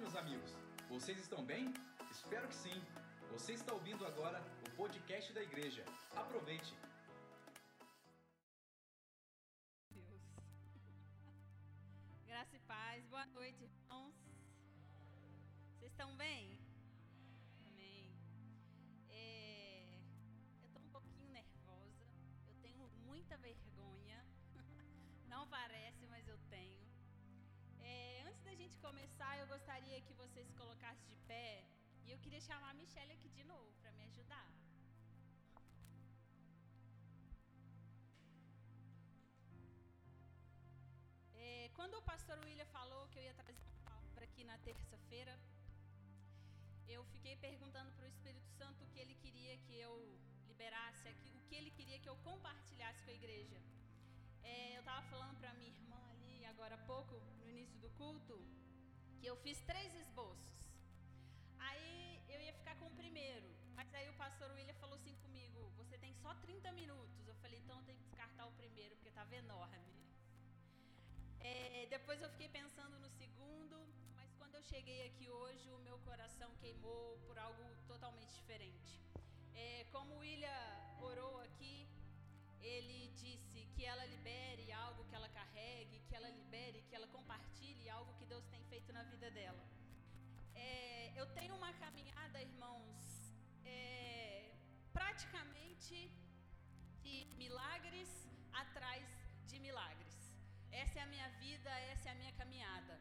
Meus amigos. Vocês estão bem? Espero que sim. Você está ouvindo agora o podcast da igreja. Aproveite. Deus. Graça e paz. Boa noite, irmãos. Vocês estão bem? Gente começar, eu gostaria que vocês se colocassem de pé. E eu queria chamar a Michelle aqui de novo para me ajudar. É, quando o pastor William falou que eu ia trazer uma palavra aqui na terça-feira, eu fiquei perguntando para o Espírito Santo o que ele queria que eu liberasse aqui, o que ele queria que eu compartilhasse com a igreja. É, eu estava falando para minha irmã início do culto, que eu fiz três esboços. Aí eu ia ficar com o primeiro, mas aí o pastor William falou assim comigo: Você tem só 30 minutos. Eu falei: Então tenho que descartar o primeiro, porque estava enorme. É, depois eu fiquei pensando no segundo, mas quando eu cheguei aqui hoje, o meu coração queimou por algo totalmente diferente. É, como o William orou aqui, ele disse que ela libere algo que ela carregue, que ela libere, que ela compartilhe na vida dela. É, eu tenho uma caminhada, irmãos, é, praticamente de milagres atrás de milagres. Essa é a minha vida, essa é a minha caminhada.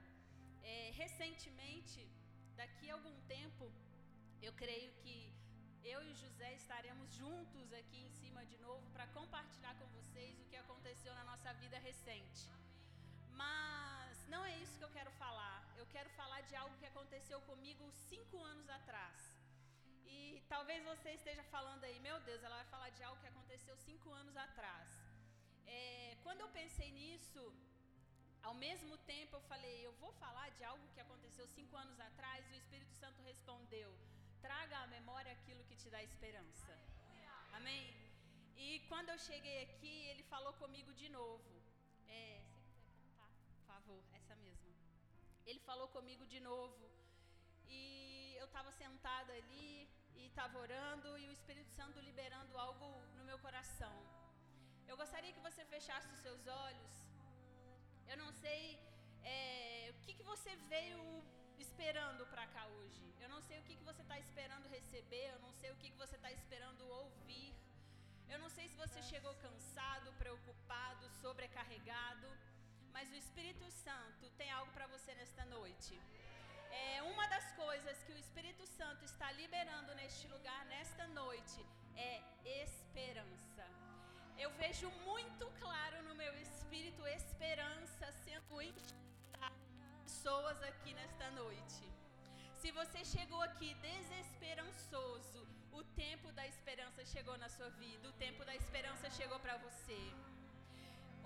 É, recentemente, daqui a algum tempo, eu creio que eu e José estaremos juntos aqui em cima de novo para compartilhar com vocês o que aconteceu na nossa vida recente. Mas não é isso que eu quero falar. Quero falar de algo que aconteceu comigo cinco anos atrás. E talvez você esteja falando aí, meu Deus, ela vai falar de algo que aconteceu cinco anos atrás. É, quando eu pensei nisso, ao mesmo tempo eu falei, eu vou falar de algo que aconteceu cinco anos atrás. E o Espírito Santo respondeu: traga à memória aquilo que te dá esperança. Amém? E quando eu cheguei aqui, ele falou comigo de novo. É, se quiser contar, por favor, essa mesma. Ele falou comigo de novo. E eu estava sentada ali e estava orando e o Espírito Santo liberando algo no meu coração. Eu gostaria que você fechasse os seus olhos. Eu não sei é, o que, que você veio esperando para cá hoje. Eu não sei o que, que você está esperando receber, eu não sei o que, que você está esperando ouvir. Eu não sei se você chegou cansado, preocupado, sobrecarregado, mas o Espírito Santo tem algo para você nesta noite. É uma das coisas que o Espírito Santo está liberando neste lugar, nesta noite, é esperança. Eu vejo muito claro no meu espírito esperança sendo pessoas aqui nesta noite. Se você chegou aqui desesperançoso, o tempo da esperança chegou na sua vida, o tempo da esperança chegou para você.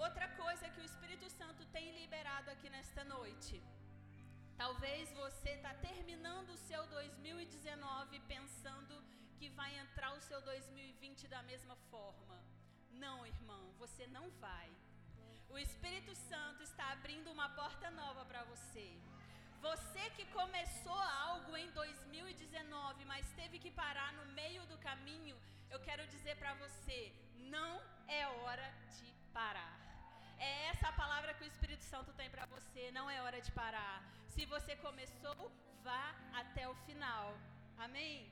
Outra coisa que o Espírito Santo tem liberado aqui nesta noite. Talvez você está terminando o seu 2019 pensando que vai entrar o seu 2020 da mesma forma. Não, irmão, você não vai. O Espírito Santo está abrindo uma porta nova para você. Você que começou algo em 2019, mas teve que parar no meio do caminho, eu quero dizer para você: não é hora de parar. É essa a palavra que o Espírito Santo tem para você. Não é hora de parar. Se você começou, vá até o final. Amém?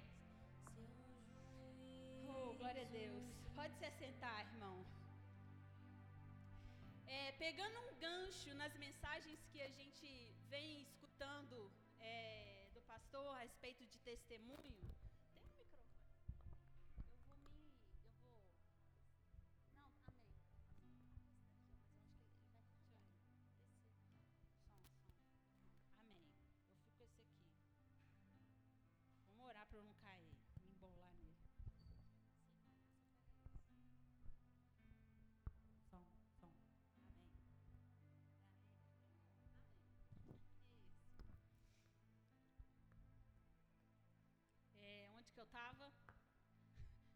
Oh, glória a Deus. Pode se assentar, irmão. É, pegando um gancho nas mensagens que a gente vem escutando é, do pastor a respeito de testemunho.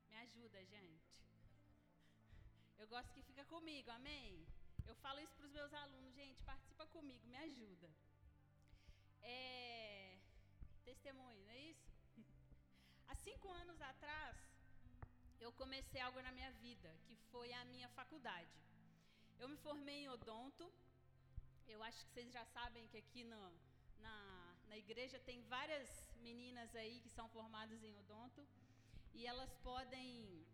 Me ajuda, gente. Eu gosto que fica comigo, amém? Eu falo isso para os meus alunos, gente, participa comigo, me ajuda. É... Testemunho, não é isso? Há cinco anos atrás, eu comecei algo na minha vida, que foi a minha faculdade. Eu me formei em odonto. Eu acho que vocês já sabem que aqui no, na na igreja tem várias meninas aí que são formadas em odonto. E elas podem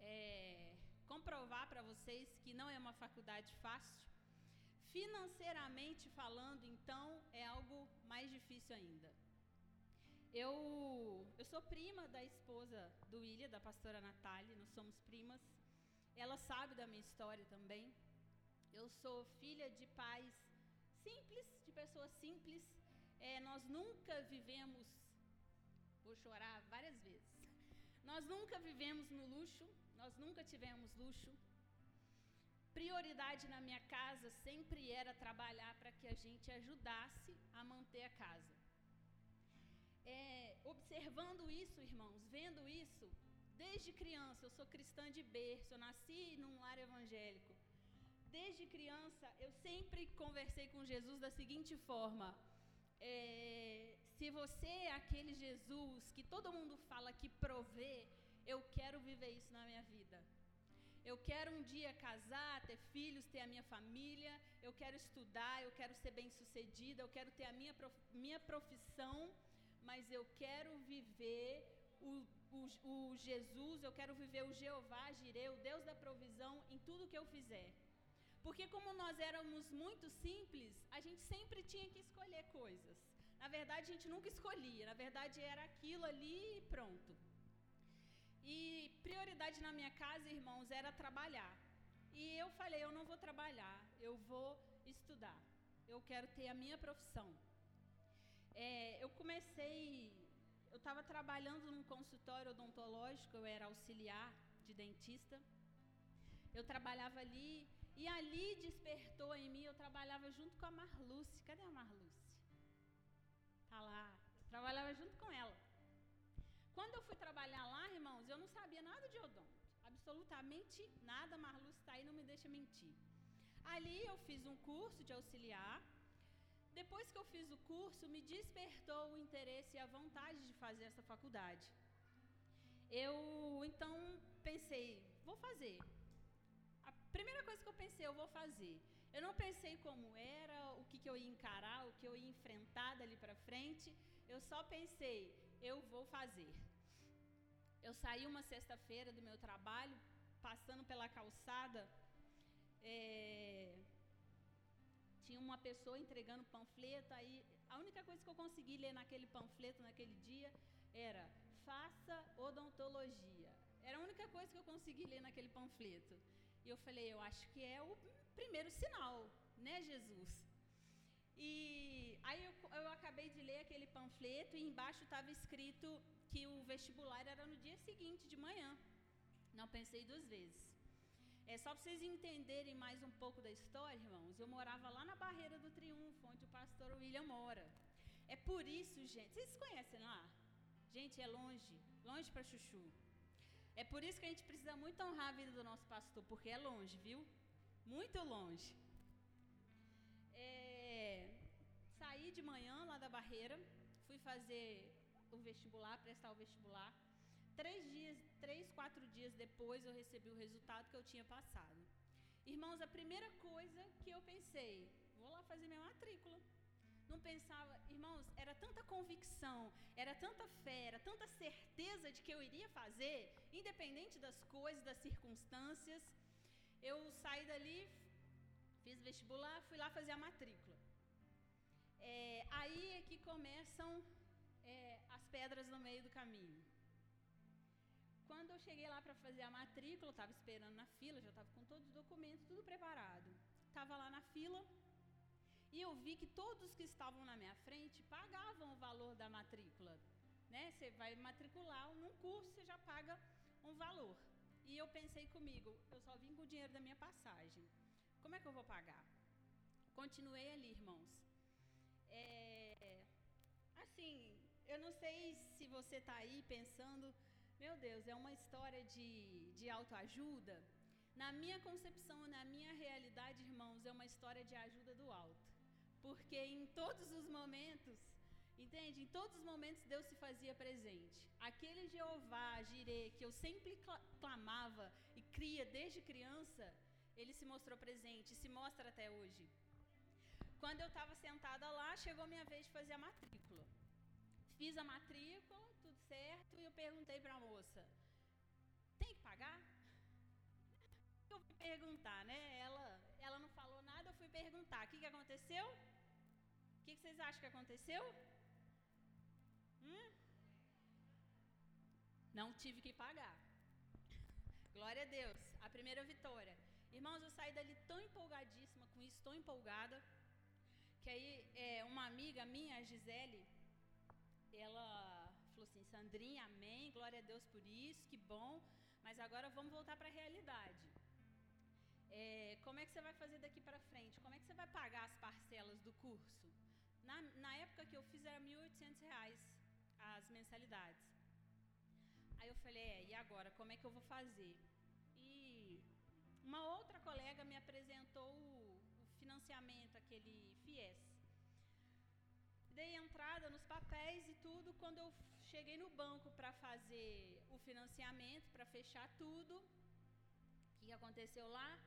é, comprovar para vocês que não é uma faculdade fácil. Financeiramente falando, então, é algo mais difícil ainda. Eu, eu sou prima da esposa do William, da pastora Natália, nós somos primas. Ela sabe da minha história também. Eu sou filha de pais simples, de pessoas simples. É, nós nunca vivemos, vou chorar várias vezes. Nós nunca vivemos no luxo, nós nunca tivemos luxo. Prioridade na minha casa sempre era trabalhar para que a gente ajudasse a manter a casa. É, observando isso, irmãos, vendo isso, desde criança, eu sou cristã de berço, eu nasci num lar evangélico. Desde criança, eu sempre conversei com Jesus da seguinte forma: é, se você é aquele Jesus que todo mundo fala que provê, eu quero viver isso na minha vida. Eu quero um dia casar, ter filhos, ter a minha família. Eu quero estudar, eu quero ser bem-sucedida, eu quero ter a minha, prof, minha profissão, mas eu quero viver o, o, o Jesus, eu quero viver o Jeová, Jireh, o Deus da provisão em tudo que eu fizer. Porque como nós éramos muito simples, a gente sempre tinha que escolher coisas. Na verdade, a gente nunca escolhia. Na verdade, era aquilo ali e pronto. E prioridade na minha casa, irmãos, era trabalhar. E eu falei, eu não vou trabalhar, eu vou estudar. Eu quero ter a minha profissão. É, eu comecei, eu estava trabalhando num consultório odontológico, eu era auxiliar de dentista. Eu trabalhava ali e ali despertou em mim, eu trabalhava junto com a Marluce. Cadê a Marluce? Tá lá. Eu trabalhava junto com ela. Quando eu fui trabalhar lá, irmãos, eu não sabia nada de odonto. Absolutamente nada. Marluce está aí, não me deixa mentir. Ali eu fiz um curso de auxiliar. Depois que eu fiz o curso, me despertou o interesse e a vontade de fazer essa faculdade. Eu então pensei, vou fazer. Primeira coisa que eu pensei, eu vou fazer. Eu não pensei como era, o que, que eu ia encarar, o que eu ia enfrentar dali para frente. Eu só pensei, eu vou fazer. Eu saí uma sexta-feira do meu trabalho, passando pela calçada, é, tinha uma pessoa entregando panfleto, aí a única coisa que eu consegui ler naquele panfleto naquele dia era faça odontologia. Era a única coisa que eu consegui ler naquele panfleto. E eu falei, eu acho que é o primeiro sinal, né, Jesus? E aí eu, eu acabei de ler aquele panfleto e embaixo estava escrito que o vestibular era no dia seguinte, de manhã. Não pensei duas vezes. É só para vocês entenderem mais um pouco da história, irmãos. Eu morava lá na Barreira do Triunfo, onde o pastor William mora. É por isso, gente. Vocês conhecem lá? Gente, é longe, longe para Chuchu. É por isso que a gente precisa muito honrar a vida do nosso pastor, porque é longe, viu? Muito longe. É, saí de manhã lá da barreira, fui fazer o vestibular, prestar o vestibular. Três dias, três, quatro dias depois eu recebi o resultado que eu tinha passado. Irmãos, a primeira coisa que eu pensei, vou lá fazer minha matrícula. Não pensava, irmãos, era tanta convicção, era tanta fé, era tanta certeza de que eu iria fazer, independente das coisas, das circunstâncias. Eu saí dali, fiz vestibular, fui lá fazer a matrícula. É, aí é que começam é, as pedras no meio do caminho. Quando eu cheguei lá para fazer a matrícula, eu estava esperando na fila, já estava com todos os documentos, tudo preparado. Estava lá na fila e eu vi que todos que estavam na minha frente pagavam o valor da matrícula. Né? Você vai matricular num curso, você já paga um valor. E eu pensei comigo, eu só vim com o dinheiro da minha passagem. Como é que eu vou pagar? Continuei ali, irmãos. É, assim, eu não sei se você está aí pensando, meu Deus, é uma história de, de autoajuda. Na minha concepção, na minha realidade, irmãos, é uma história de ajuda do alto. Porque em todos os momentos, Entende? Em todos os momentos Deus se fazia presente. Aquele Jeová, Jirê, que eu sempre clamava e cria desde criança, ele se mostrou presente, se mostra até hoje. Quando eu estava sentada lá, chegou minha vez de fazer a matrícula. Fiz a matrícula, tudo certo, e eu perguntei para a moça: tem que pagar? Eu fui perguntar, né? Ela, ela não falou nada, eu fui perguntar: o que, que aconteceu? O que, vocês acham que aconteceu? Hum? Não tive que pagar. Glória a Deus, a primeira vitória. Irmãos, eu saí dali tão empolgadíssima com isso, tão empolgada, que aí é, uma amiga minha, a Gisele, ela falou assim: Sandrinha, amém, glória a Deus por isso, que bom, mas agora vamos voltar para a realidade. É, como é que você vai fazer daqui para frente? Como é que você vai pagar as parcelas do curso? Na, na época que eu fiz era R$ 1.800 as mensalidades. Aí eu falei, é, e agora, como é que eu vou fazer? E uma outra colega me apresentou o, o financiamento, aquele FIES. Dei entrada nos papéis e tudo. Quando eu cheguei no banco para fazer o financiamento, para fechar tudo, o que aconteceu lá?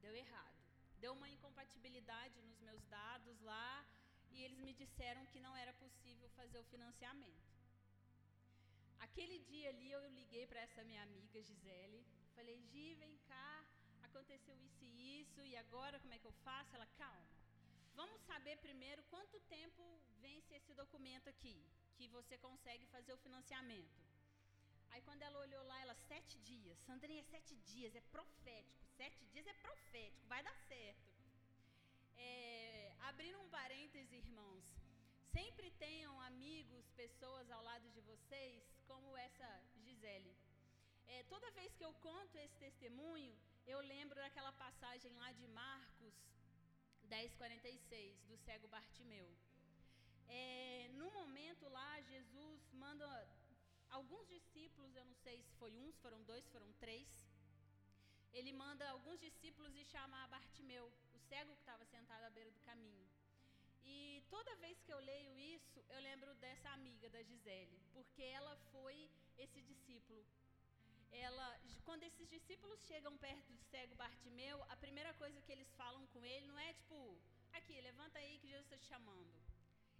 Deu errado. Deu uma incompatibilidade nos meus dados lá e eles me disseram que não era possível fazer o financiamento. Aquele dia ali eu liguei para essa minha amiga Gisele, falei: "Gi, vem cá, aconteceu isso e isso e agora como é que eu faço?" Ela: "Calma. Vamos saber primeiro quanto tempo vence esse documento aqui, que você consegue fazer o financiamento." Aí quando ela olhou lá, ela, sete dias. Sandrinha, sete dias, é profético. Sete dias é profético, vai dar certo. É, abrindo um parêntese, irmãos, sempre tenham amigos, pessoas ao lado de vocês, como essa Gisele. É, toda vez que eu conto esse testemunho, eu lembro daquela passagem lá de Marcos 10,46, do cego Bartimeu. É, no momento lá, Jesus manda alguns discípulos, eu não sei se foi se foram dois, foram três. Ele manda alguns discípulos e chama Bartimeu, o cego que estava sentado à beira do caminho. E toda vez que eu leio isso, eu lembro dessa amiga da Gisele, porque ela foi esse discípulo. Ela, quando esses discípulos chegam perto do cego Bartimeu, a primeira coisa que eles falam com ele não é tipo, aqui, levanta aí que Jesus está te chamando.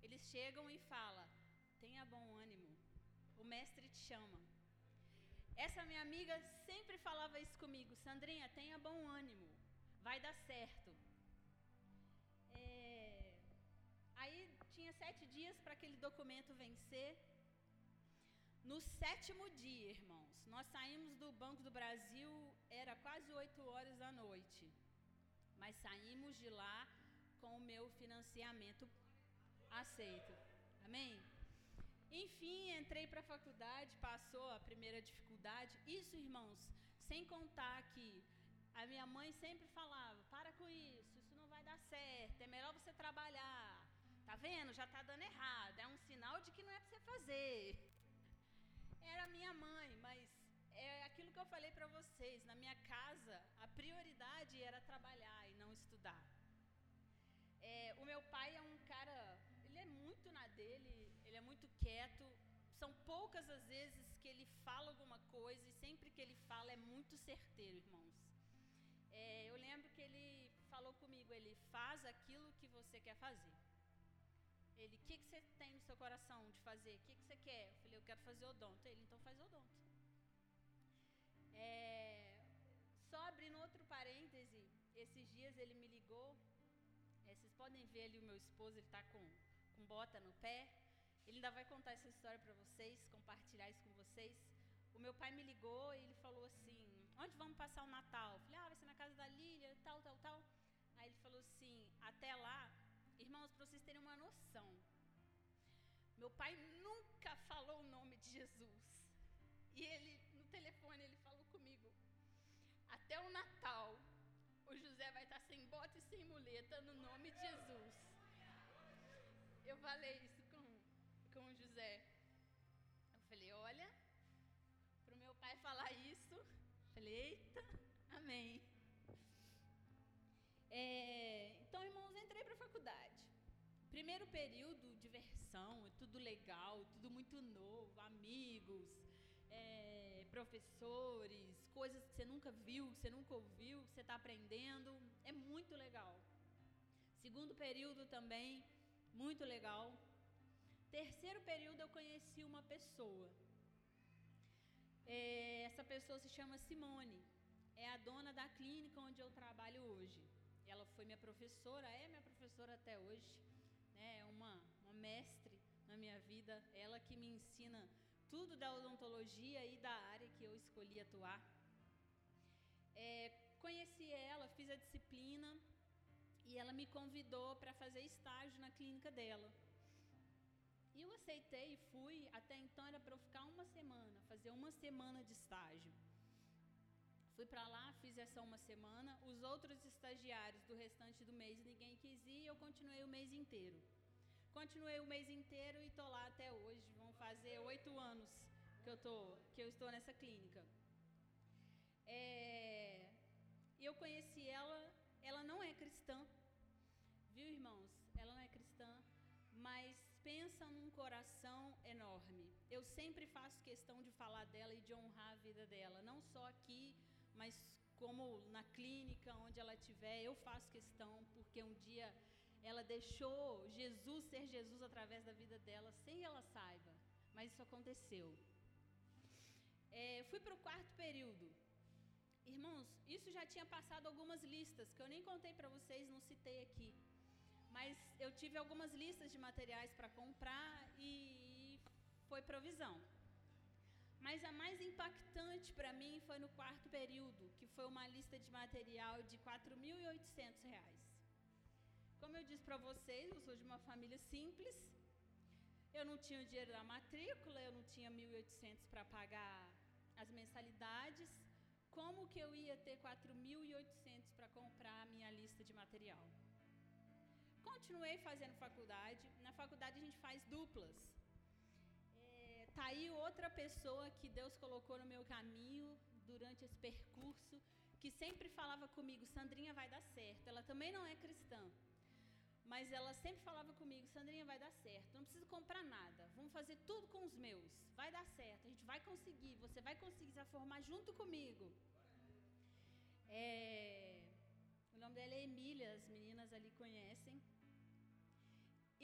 Eles chegam e falam, tenha bom ânimo, o mestre te chama. Essa minha amiga sempre falava isso comigo, Sandrinha, tenha bom ânimo, vai dar certo. É... Aí tinha sete dias para aquele documento vencer. No sétimo dia, irmãos, nós saímos do Banco do Brasil, era quase oito horas da noite. Mas saímos de lá com o meu financiamento aceito. Amém? Enfim, entrei para a faculdade, passou a primeira dificuldade. Isso, irmãos, sem contar que a minha mãe sempre falava: para com isso, isso não vai dar certo, é melhor você trabalhar. Tá vendo? Já tá dando errado. É um sinal de que não é para você fazer. Era minha mãe, mas é aquilo que eu falei para vocês. Na minha casa, a prioridade era trabalhar e não estudar. É, o meu pai é um cara, ele é muito na dele, ele muito quieto. São poucas as vezes que ele fala alguma coisa e sempre que ele fala é muito certeiro, irmãos. É, eu lembro que ele falou comigo, ele faz aquilo que você quer fazer. Ele, o que, que você tem no seu coração de fazer? O que, que você quer? Eu falei, eu quero fazer odonto. Ele, então faz odonto. É, só abrindo outro parêntese, esses dias ele me ligou. É, vocês podem ver ali o meu esposo, ele está com, com bota no pé. Ele ainda vai contar essa história para vocês, compartilhar isso com vocês. O meu pai me ligou e ele falou assim: Onde vamos passar o Natal? Eu falei: Ah, vai ser na casa da Lília, tal, tal, tal. Aí ele falou assim: Até lá, irmãos, para vocês terem uma noção, meu pai nunca falou o nome de Jesus. E ele, no telefone, ele falou comigo: Até o Natal, o José vai estar sem bota e sem muleta no nome de Jesus. Eu falei o José. Eu falei, olha, para o meu pai falar isso, falei, eita, amém. É, então, irmãos, entrei para a faculdade. Primeiro período, diversão, é tudo legal, tudo muito novo, amigos, é, professores, coisas que você nunca viu, que você nunca ouviu, que você está aprendendo. É muito legal. Segundo período também, muito legal. Terceiro período eu conheci uma pessoa. É, essa pessoa se chama Simone. É a dona da clínica onde eu trabalho hoje. Ela foi minha professora, é minha professora até hoje. Né? É uma, uma mestre na minha vida. Ela que me ensina tudo da odontologia e da área que eu escolhi atuar. É, conheci ela, fiz a disciplina e ela me convidou para fazer estágio na clínica dela. Eu aceitei e fui. Até então era para eu ficar uma semana, fazer uma semana de estágio. Fui para lá, fiz essa uma semana. Os outros estagiários do restante do mês ninguém quis ir e eu continuei o mês inteiro. Continuei o mês inteiro e estou lá até hoje. Vão fazer oito anos que eu, tô, que eu estou nessa clínica. É, eu conheci ela, ela não é cristã, pensa num coração enorme. Eu sempre faço questão de falar dela e de honrar a vida dela, não só aqui, mas como na clínica, onde ela estiver, eu faço questão, porque um dia ela deixou Jesus ser Jesus através da vida dela, sem ela saiba, mas isso aconteceu. É, fui para o quarto período. Irmãos, isso já tinha passado algumas listas, que eu nem contei para vocês, não citei aqui. Mas eu tive algumas listas de materiais para comprar e foi provisão. Mas a mais impactante para mim foi no quarto período, que foi uma lista de material de R$ 4.800. Como eu disse para vocês, eu sou de uma família simples. Eu não tinha o dinheiro da matrícula, eu não tinha 1.800 para pagar as mensalidades. Como que eu ia ter 4.800 para comprar a minha lista de material? Continuei fazendo faculdade. Na faculdade a gente faz duplas. É, tá aí outra pessoa que Deus colocou no meu caminho durante esse percurso, que sempre falava comigo, Sandrinha vai dar certo. Ela também não é cristã. Mas ela sempre falava comigo, Sandrinha, vai dar certo. Não preciso comprar nada. Vamos fazer tudo com os meus. Vai dar certo. A gente vai conseguir. Você vai conseguir se formar junto comigo. É, o nome dela é Emília. As meninas ali conhecem.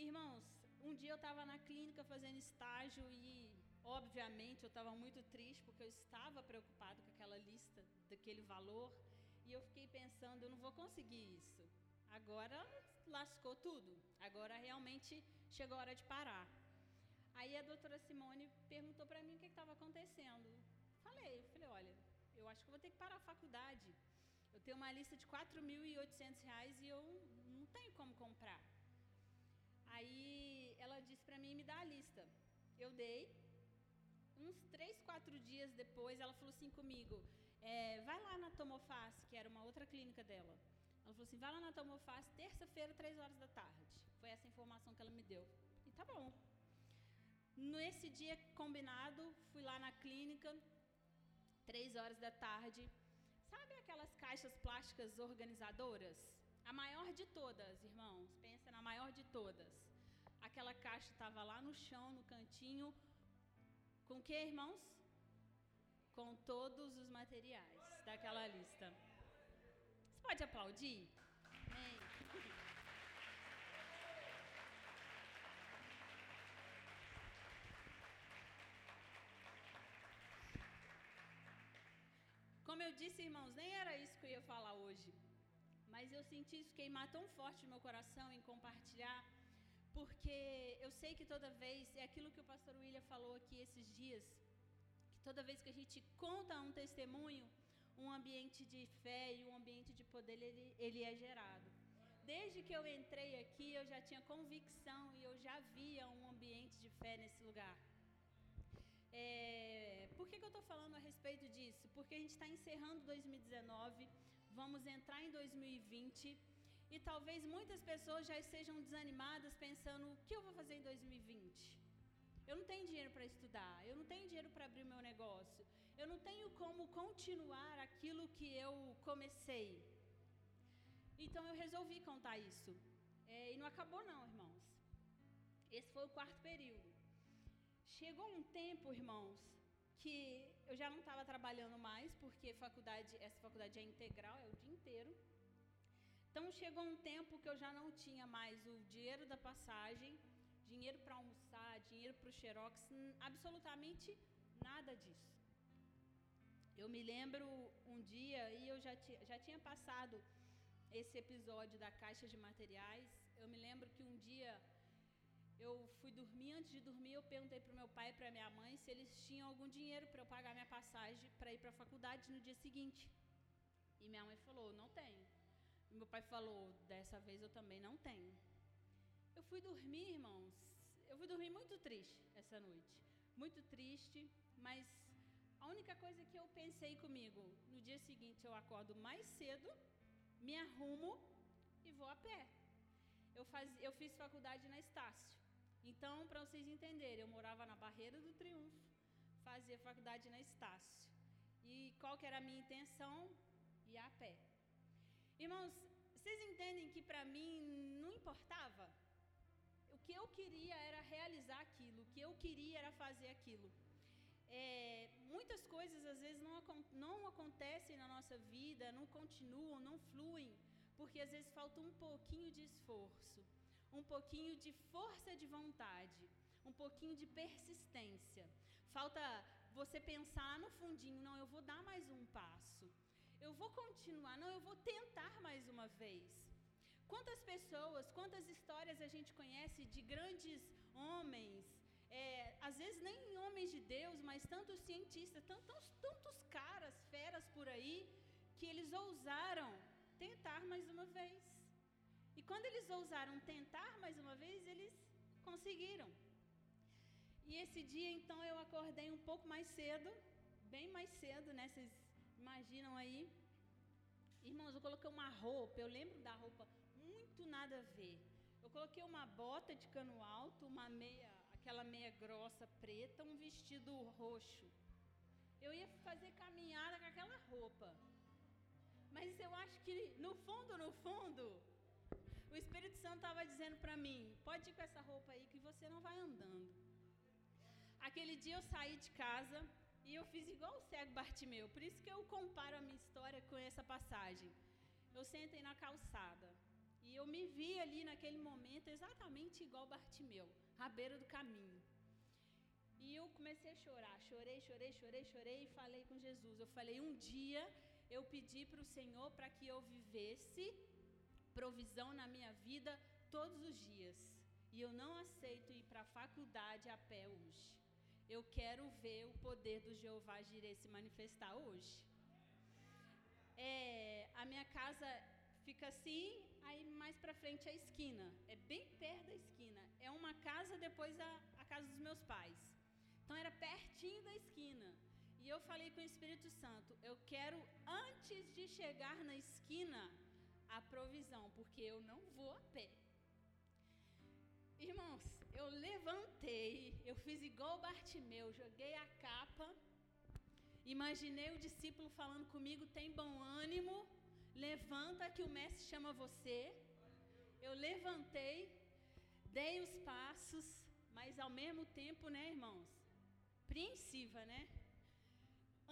Irmãos, um dia eu estava na clínica fazendo estágio e, obviamente, eu estava muito triste porque eu estava preocupado com aquela lista, daquele valor. E eu fiquei pensando, eu não vou conseguir isso. Agora lascou tudo. Agora realmente chegou a hora de parar. Aí a doutora Simone perguntou para mim o que estava acontecendo. Falei, falei, olha, eu acho que vou ter que parar a faculdade. Eu tenho uma lista de R$ 4.800 e eu não tenho como comprar. Aí ela disse para mim, me dá a lista. Eu dei. Uns três, quatro dias depois, ela falou assim comigo, é, vai lá na Tomofaz, que era uma outra clínica dela. Ela falou assim: vai lá na Tomofaz, terça-feira, três horas da tarde. Foi essa informação que ela me deu. E tá bom. Nesse dia combinado, fui lá na clínica, três horas da tarde. Sabe aquelas caixas plásticas organizadoras? A maior de todas, irmãos. Pensa na maior de todas. Aquela caixa estava lá no chão, no cantinho. Com que, irmãos? Com todos os materiais daquela lista. Pode aplaudir? Amém. Como eu disse, irmãos, nem era isso que eu ia falar hoje. Mas eu senti isso queimar tão forte no meu coração em compartilhar, porque eu sei que toda vez, é aquilo que o pastor William falou aqui esses dias, que toda vez que a gente conta um testemunho, um ambiente de fé e um ambiente de poder ele, ele é gerado. Desde que eu entrei aqui, eu já tinha convicção e eu já via um ambiente de fé nesse lugar. É, por que, que eu estou falando a respeito disso? Porque a gente está encerrando 2019, vamos entrar em 2020 e talvez muitas pessoas já estejam desanimadas pensando: o que eu vou fazer em 2020? Eu não tenho dinheiro para estudar, eu não tenho dinheiro para abrir meu negócio, eu não tenho como continuar aquilo que eu comecei. Então eu resolvi contar isso. É, e não acabou não, irmãos. Esse foi o quarto período. Chegou um tempo, irmãos, que eu já não estava trabalhando mais, porque faculdade, essa faculdade é integral, é o dia inteiro. Então chegou um tempo que eu já não tinha mais o dinheiro da passagem, dinheiro para almoçar, dinheiro para o xerox, absolutamente nada disso. Eu me lembro um dia, e eu já, já tinha passado esse episódio da caixa de materiais. Eu me lembro que um dia eu fui dormir, antes de dormir, eu perguntei para o meu pai e para minha mãe se eles tinham algum dinheiro para eu pagar minha passagem para ir para a faculdade no dia seguinte. E minha mãe falou: Não tenho. Meu pai falou: Dessa vez eu também não tenho. Eu fui dormir, irmãos. Eu fui dormir muito triste essa noite. Muito triste, mas a única coisa que eu pensei comigo: no dia seguinte eu acordo mais cedo, me arrumo e vou a pé. Eu, faz, eu fiz faculdade na Estácio. Então, para vocês entenderem, eu morava na Barreira do Triunfo, fazia faculdade na Estácio. E qual que era a minha intenção? Ir a pé. Irmãos, vocês entendem que para mim não importava? O que eu queria era realizar aquilo, o que eu queria era fazer aquilo. É, muitas coisas às vezes não, não acontecem na nossa vida, não continuam, não fluem, porque às vezes falta um pouquinho de esforço um pouquinho de força de vontade, um pouquinho de persistência. Falta você pensar no fundinho, não, eu vou dar mais um passo. Eu vou continuar, não, eu vou tentar mais uma vez. Quantas pessoas, quantas histórias a gente conhece de grandes homens, é, às vezes nem homens de Deus, mas tantos cientistas, tantos, tantos caras, feras por aí, que eles ousaram tentar mais uma vez. E quando eles ousaram tentar mais uma vez, eles conseguiram. E esse dia, então, eu acordei um pouco mais cedo, bem mais cedo, né? Imaginam aí. Irmãos, eu coloquei uma roupa, eu lembro da roupa, muito nada a ver. Eu coloquei uma bota de cano alto, uma meia, aquela meia grossa preta, um vestido roxo. Eu ia fazer caminhada com aquela roupa. Mas eu acho que no fundo, no fundo, o Espírito Santo estava dizendo para mim: pode ir com essa roupa aí que você não vai andando. Aquele dia eu saí de casa e eu fiz igual o cego Bartimeu. Por isso que eu comparo a minha história com essa passagem. Eu sentei na calçada e eu me vi ali naquele momento exatamente igual Bartimeu, à beira do caminho. E eu comecei a chorar, chorei, chorei, chorei, chorei e falei com Jesus. Eu falei: um dia eu pedi para o Senhor para que eu vivesse provisão na minha vida todos os dias. E eu não aceito ir para a faculdade a pé hoje. Eu quero ver o poder do Jeová Jireh se manifestar hoje. É, a minha casa fica assim, aí mais para frente a esquina. É bem perto da esquina. É uma casa depois a, a casa dos meus pais. Então era pertinho da esquina. E eu falei com o Espírito Santo: eu quero, antes de chegar na esquina, a provisão, porque eu não vou a pé. Irmãos, eu levantei, eu fiz igual Bartimeu, joguei a capa, imaginei o discípulo falando comigo: tem bom ânimo, levanta que o mestre chama você. Eu levantei, dei os passos, mas ao mesmo tempo, né, irmãos? Preensiva, né?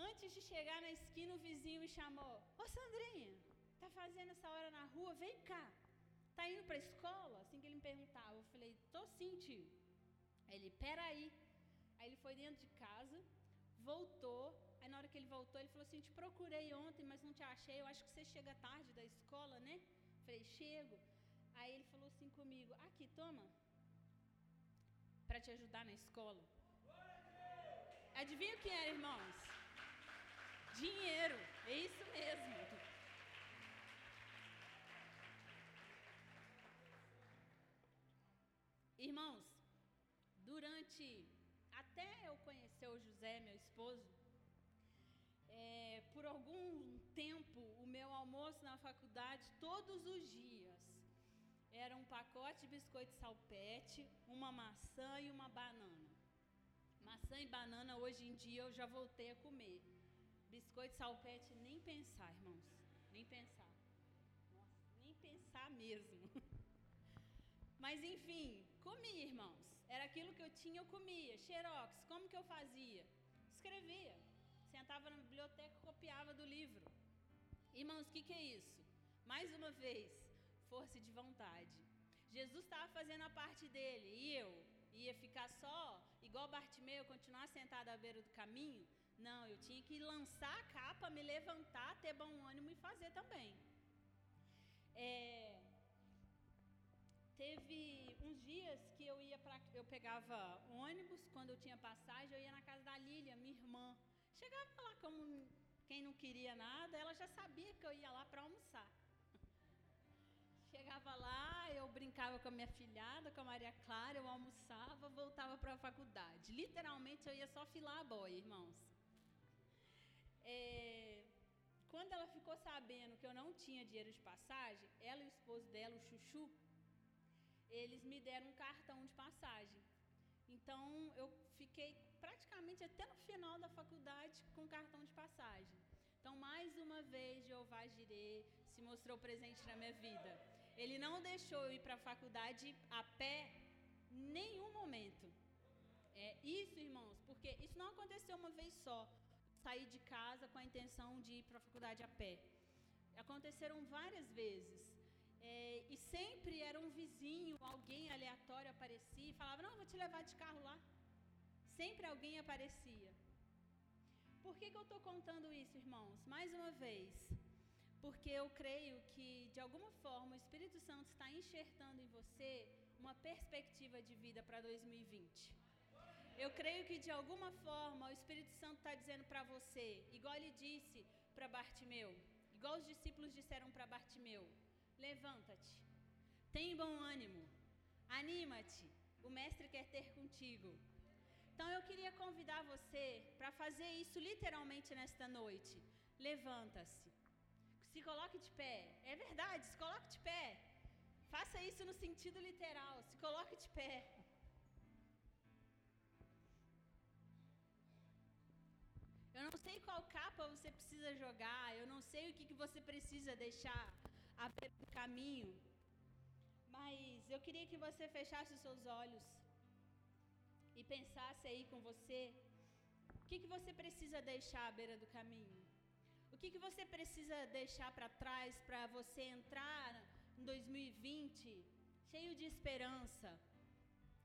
Antes de chegar na esquina, o vizinho me chamou: Ô Sandrinha, Tá fazendo essa hora na rua? Vem cá. Tá indo para a escola? Assim que ele me perguntava. Eu falei, tô sim, tio. Aí ele, peraí. Aí ele foi dentro de casa, voltou. Aí na hora que ele voltou, ele falou assim: te procurei ontem, mas não te achei. Eu acho que você chega tarde da escola, né? Eu falei, chego. Aí ele falou assim comigo: aqui, toma. Para te ajudar na escola. Adivinha o que era, irmãos? Dinheiro. É isso mesmo. Irmãos, durante até eu conhecer o José, meu esposo, é, por algum tempo o meu almoço na faculdade todos os dias era um pacote de biscoito salpete, uma maçã e uma banana. Maçã e banana hoje em dia eu já voltei a comer. Biscoito salpete nem pensar, irmãos, nem pensar. Nossa, nem pensar mesmo. Mas enfim, comi, irmãos. Daquilo que eu tinha, eu comia. Xerox, como que eu fazia? Escrevia. Sentava na biblioteca, copiava do livro. Irmãos, o que, que é isso? Mais uma vez, força de vontade. Jesus estava fazendo a parte dele e eu ia ficar só, igual Bartimeu, continuar sentado à beira do caminho? Não, eu tinha que lançar a capa, me levantar, ter bom ânimo e fazer também. É, teve uns dias que eu ia para, eu pegava ônibus quando eu tinha passagem, eu ia na casa da Lília, minha irmã. Chegava lá como quem não queria nada, ela já sabia que eu ia lá para almoçar. Chegava lá, eu brincava com a minha filhada, com a Maria Clara, eu almoçava, voltava para a faculdade. Literalmente eu ia só filar a boia, irmãos. É, quando ela ficou sabendo que eu não tinha dinheiro de passagem, ela e o esposo dela, o Chuchu, eles me deram um cartão de passagem. Então eu fiquei praticamente até no final da faculdade com cartão de passagem. Então, mais uma vez, Jeová Jireh se mostrou presente na minha vida. Ele não deixou eu ir para a faculdade a pé nenhum momento. É isso, irmãos, porque isso não aconteceu uma vez só. Sair de casa com a intenção de ir para a faculdade a pé. Aconteceram várias vezes. É, e sempre era um vizinho, alguém aleatório aparecia e falava: Não, vou te levar de carro lá. Sempre alguém aparecia. Por que, que eu estou contando isso, irmãos? Mais uma vez, porque eu creio que, de alguma forma, o Espírito Santo está enxertando em você uma perspectiva de vida para 2020. Eu creio que, de alguma forma, o Espírito Santo está dizendo para você, igual ele disse para Bartimeu, igual os discípulos disseram para Bartimeu: levanta-te, tem bom ânimo, anima-te, o Mestre quer ter contigo. Então eu queria convidar você para fazer isso literalmente nesta noite. Levanta-se. Se coloque de pé. É verdade, se coloque de pé. Faça isso no sentido literal. Se coloque de pé. Eu não sei qual capa você precisa jogar, eu não sei o que, que você precisa deixar a ver no caminho, mas eu queria que você fechasse os seus olhos e pensasse aí com você o que, que você precisa deixar à beira do caminho. O que, que você precisa deixar para trás para você entrar em 2020 cheio de esperança,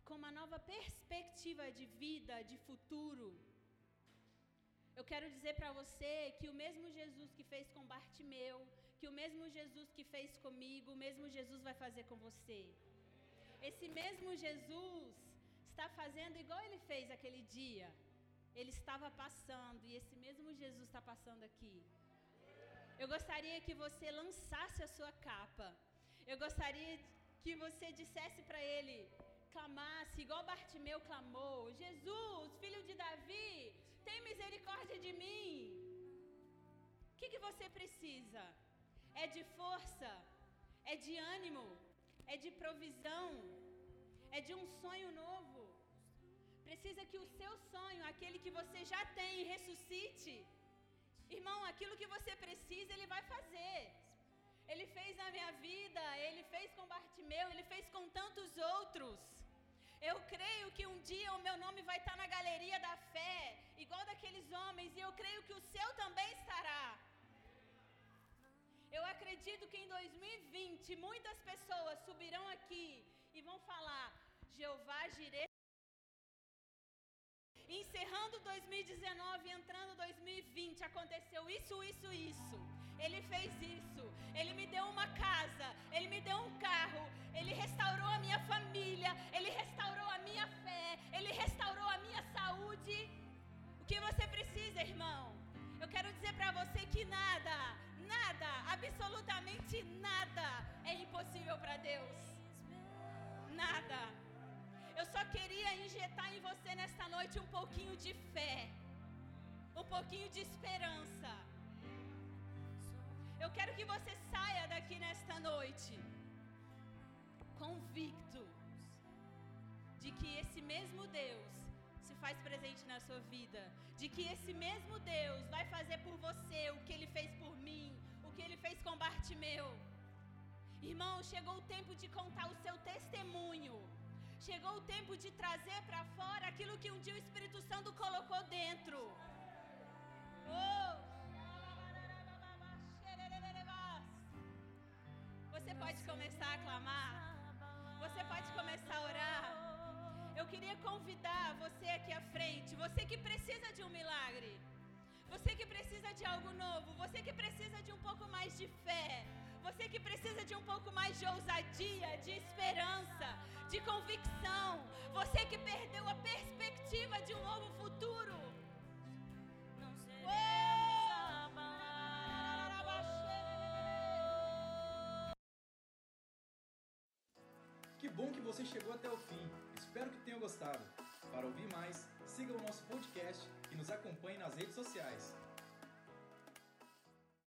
com uma nova perspectiva de vida, de futuro? Eu quero dizer para você que o mesmo Jesus que fez com Bartimeu, que o mesmo Jesus que fez comigo, o mesmo Jesus vai fazer com você. Esse mesmo Jesus está fazendo igual ele fez aquele dia. Ele estava passando e esse mesmo Jesus está passando aqui. Eu gostaria que você lançasse a sua capa. Eu gostaria que você dissesse para ele, clamasse, igual Bartimeu clamou: Jesus, filho de Davi, tem misericórdia de mim. O que, que você precisa? É de força, é de ânimo, é de provisão, é de um sonho novo. Precisa que o seu sonho, aquele que você já tem, ressuscite. Irmão, aquilo que você precisa, Ele vai fazer. Ele fez na minha vida, Ele fez com Bartimeu, Ele fez com tantos outros. Eu creio que um dia o meu nome vai estar na galeria da fé, igual daqueles homens, e eu creio que o seu também estará. Eu acredito que em 2020 muitas pessoas subirão aqui e vão falar: Jeová Jireh Encerrando 2019 e entrando 2020, aconteceu isso, isso, isso. Ele fez isso. Ele me deu uma casa, ele me deu um carro, ele restaurou a minha família, ele restaurou a minha fé, ele restaurou a minha saúde. O que você precisa, irmão? Eu quero dizer para você que nada, nada, absolutamente nada é impossível para Deus. Nada. Eu só queria injetar em você nesta noite um pouquinho de fé, um pouquinho de esperança. Eu quero que você saia daqui nesta noite convicto de que esse mesmo Deus se faz presente na sua vida, de que esse mesmo Deus vai fazer por você o que ele fez por mim, o que ele fez com Bartimeu. Irmão, chegou o tempo de contar o seu testemunho. Chegou o tempo de trazer para fora aquilo que um dia o Espírito Santo colocou dentro. Oh! Você pode começar a clamar. Você pode começar a orar. Eu queria convidar você aqui à frente, você que precisa de um milagre. Você que precisa de algo novo, você que precisa de um pouco mais de fé, você que precisa de um pouco mais de ousadia, de esperança, de convicção, você que perdeu a perspectiva de um novo futuro. Que bom que você chegou até o fim. Espero que tenha gostado. Para ouvir mais, siga o nosso podcast e nos acompanhe nas redes sociais.